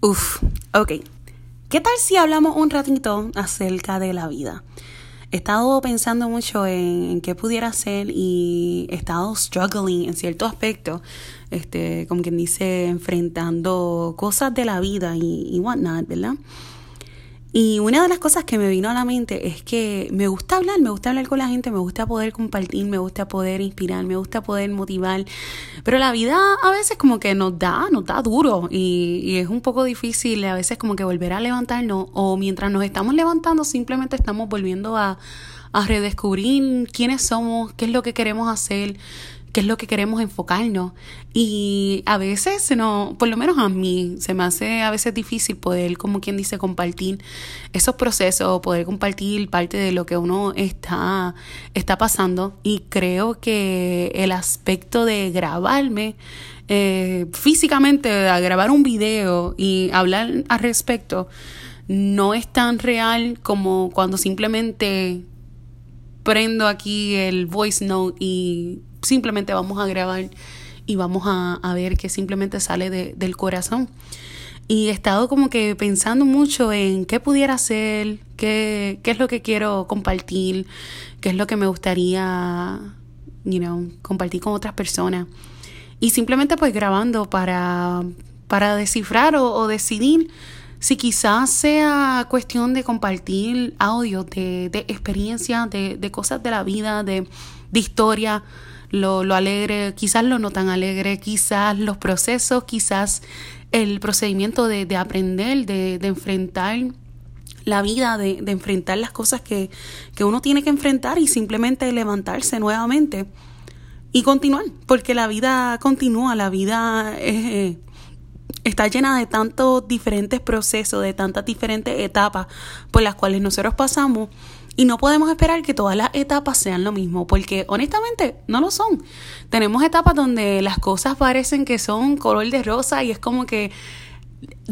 Uf, ok. ¿Qué tal si hablamos un ratito acerca de la vida? He estado pensando mucho en, qué pudiera hacer y he estado struggling en cierto aspecto, este, como quien dice, enfrentando cosas de la vida y, y whatnot, ¿verdad? Y una de las cosas que me vino a la mente es que me gusta hablar, me gusta hablar con la gente, me gusta poder compartir, me gusta poder inspirar, me gusta poder motivar, pero la vida a veces como que nos da, nos da duro y, y es un poco difícil a veces como que volver a levantarnos o mientras nos estamos levantando simplemente estamos volviendo a, a redescubrir quiénes somos, qué es lo que queremos hacer, qué es lo que queremos enfocarnos. Y a veces, no, por lo menos a mí, se me hace a veces difícil poder, como quien dice, compartir esos procesos, poder compartir parte de lo que uno está, está pasando. Y creo que el aspecto de grabarme eh, físicamente, a grabar un video y hablar al respecto, no es tan real como cuando simplemente prendo aquí el voice note y simplemente vamos a grabar y vamos a, ver que simplemente sale del corazón. Y he estado como que pensando mucho en qué pudiera hacer, qué, qué es lo que quiero compartir, qué es lo que me gustaría, compartir con otras personas. Y simplemente pues grabando para, para descifrar o, decidir si quizás sea cuestión de compartir audio de, de experiencias, de, de cosas de la vida, de, de historia, lo, lo alegre, quizás lo no tan alegre, quizás los procesos, quizás el procedimiento de, de aprender, de, de, enfrentar la vida, de, de enfrentar las cosas que, que, uno tiene que enfrentar y simplemente levantarse nuevamente y continuar, porque la vida continúa, la vida eh, está llena de tantos diferentes procesos, de tantas diferentes etapas por las cuales nosotros pasamos y no podemos esperar que todas las etapas sean lo mismo, porque honestamente no lo son. Tenemos etapas donde las cosas parecen que son color de rosa y es como que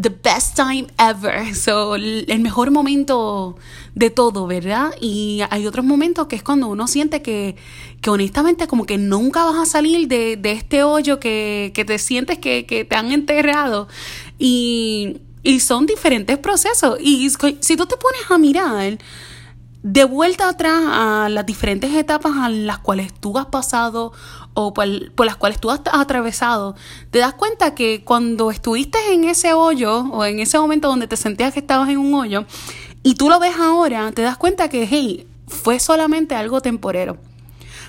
the best time ever, so, el mejor momento de todo, ¿verdad? Y hay otros momentos que es cuando uno siente que, que honestamente como que nunca vas a salir de, de este hoyo que, que te sientes que, que te han enterrado y, y son diferentes procesos. Y si tú te pones a mirar, de vuelta atrás a las diferentes etapas a las cuales tú has pasado o por, las cuales tú has atravesado, te das cuenta que cuando estuviste en ese hoyo o en ese momento donde te sentías que estabas en un hoyo y tú lo ves ahora, te das cuenta que, hey, fue solamente algo temporero.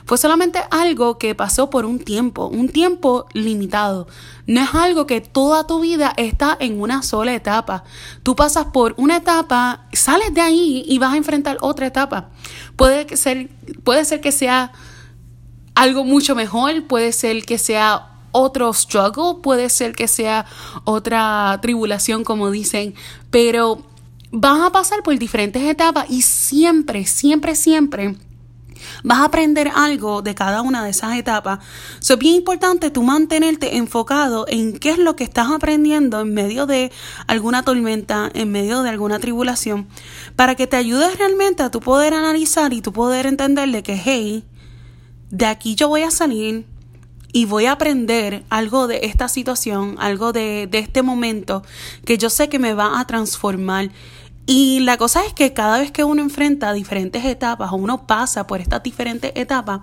Fue solamente algo que pasó por un tiempo, un tiempo limitado. No es algo que toda tu vida está en una sola etapa. Tú pasas por una etapa, sales de ahí y vas a enfrentar otra etapa. Puede ser, puede ser que sea algo mucho mejor, puede ser que sea otro struggle, puede ser que sea otra tribulación, como dicen, pero vas a pasar por diferentes etapas y siempre, siempre, siempre Vas a aprender algo de cada una de esas etapas. es bien importante tú mantenerte enfocado en qué es lo que estás aprendiendo en medio de alguna tormenta, en medio de alguna tribulación, para que te ayudes realmente a tu poder analizar y tu poder entender de que, hey, de aquí yo voy a salir y voy a aprender algo de esta situación, algo de, de este momento que yo sé que me va a transformar y la cosa es que cada vez que uno enfrenta diferentes etapas o uno pasa por estas diferentes etapas,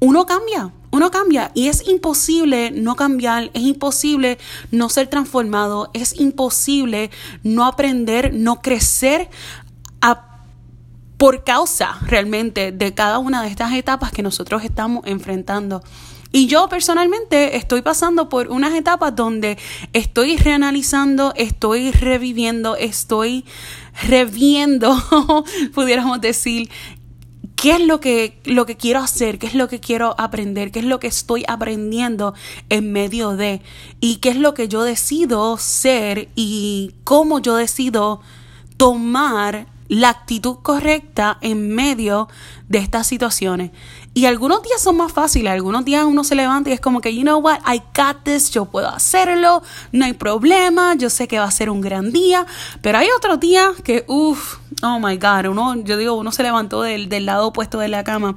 uno cambia, uno cambia y es imposible no cambiar, es imposible no ser transformado, es imposible no aprender, no crecer por causa realmente de cada una de estas etapas que nosotros estamos enfrentando. Y yo personalmente estoy pasando por unas etapas donde estoy reanalizando, estoy reviviendo, estoy reviendo, pudiéramos decir, qué es lo que, lo que quiero hacer, qué es lo que quiero aprender, qué es lo que estoy aprendiendo en medio de, y qué es lo que yo decido ser y cómo yo decido tomar la actitud correcta en medio de estas situaciones. Y algunos días son más fáciles, algunos días uno se levanta y es como que, you know what, I got this, yo puedo hacerlo, no hay problema, yo sé que va a ser un gran día, pero hay otros días que, uff, oh my God, uno, yo digo, uno se levantó del, del lado opuesto de la cama.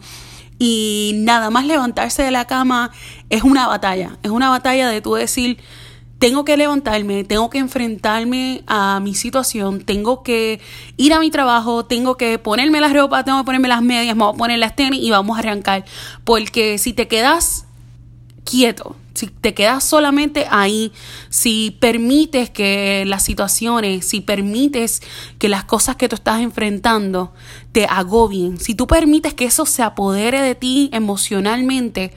Y nada más levantarse de la cama es una batalla, es una batalla de tú decir, tengo que levantarme, tengo que enfrentarme a mi situación, tengo que ir a mi trabajo, tengo que ponerme la ropa, tengo que ponerme las medias, me voy a poner las tenis y vamos a arrancar. Porque si te quedas quieto, si te quedas solamente ahí, si permites que las situaciones, si permites que las cosas que tú estás enfrentando te agobien, si tú permites que eso se apodere de ti emocionalmente,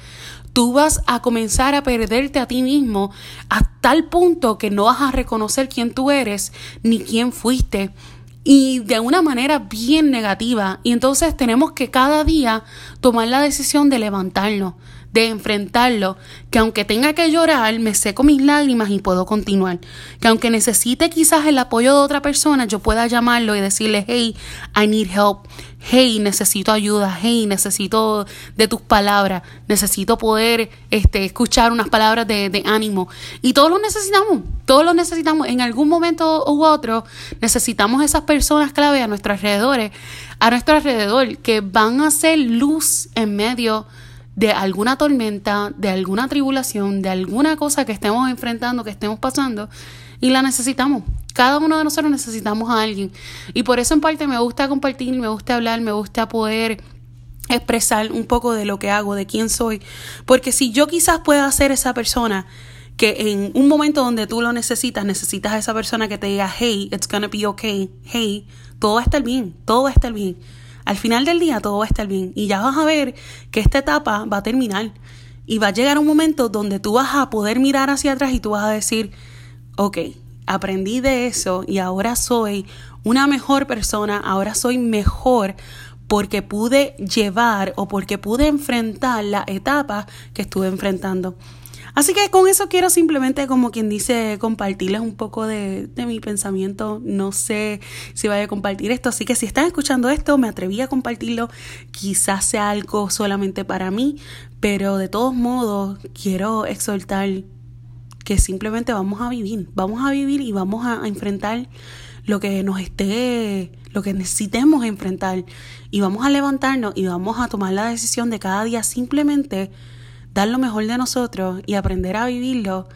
tú vas a comenzar a perderte a ti mismo a tal punto que no vas a reconocer quién tú eres ni quién fuiste y de una manera bien negativa. Y entonces tenemos que cada día tomar la decisión de levantarnos, de enfrentarlo, que aunque tenga que llorar, me seco mis lágrimas y puedo continuar. Que aunque necesite quizás el apoyo de otra persona, yo pueda llamarlo y decirle, hey, I need help, hey, necesito ayuda, hey, necesito de tus palabras, necesito poder este, escuchar unas palabras de, de ánimo. Y todos lo necesitamos, todos lo necesitamos. En algún momento u otro necesitamos esas personas clave a nuestros alrededores, a nuestro alrededor, que van a ser luz en medio de alguna tormenta, de alguna tribulación, de alguna cosa que estemos enfrentando, que estemos pasando, y la necesitamos. Cada uno de nosotros necesitamos a alguien. Y por eso en parte me gusta compartir, me gusta hablar, me gusta poder expresar un poco de lo que hago, de quién soy. Porque si yo quizás pueda ser esa persona que en un momento donde tú lo necesitas, necesitas a esa persona que te diga, hey, it's gonna be okay, hey, todo va a estar bien, todo va a estar bien. Al final del día todo va a estar bien y ya vas a ver que esta etapa va a terminar y va a llegar un momento donde tú vas a poder mirar hacia atrás y tú vas a decir, ok, aprendí de eso y ahora soy una mejor persona, ahora soy mejor porque pude llevar o porque pude enfrentar la etapa que estuve enfrentando. Así que con eso quiero simplemente, como quien dice, compartirles un poco de, mi pensamiento. No sé si vaya a compartir esto, así que si están escuchando esto, me atreví a compartirlo. Quizás sea algo solamente para mí, pero de todos modos quiero exhortar que simplemente vamos a vivir, vamos a vivir y vamos a enfrentar lo que nos esté, lo que necesitemos enfrentar y vamos a levantarnos y vamos a tomar la decisión de cada día simplemente dar lo mejor de nosotros y aprender a vivirlo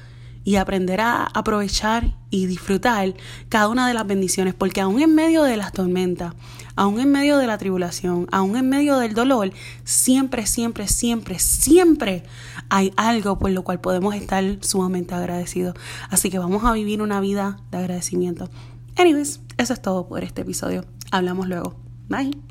y aprender a aprovechar y disfrutar cada una de las bendiciones, porque aún en medio de las tormentas, aún en medio de la tribulación, aún en medio del dolor, siempre, siempre, siempre, siempre hay algo por lo cual podemos estar sumamente agradecidos. Así que vamos a vivir una vida de agradecimiento. Anyways, eso es todo por este episodio. Hablamos luego. Bye.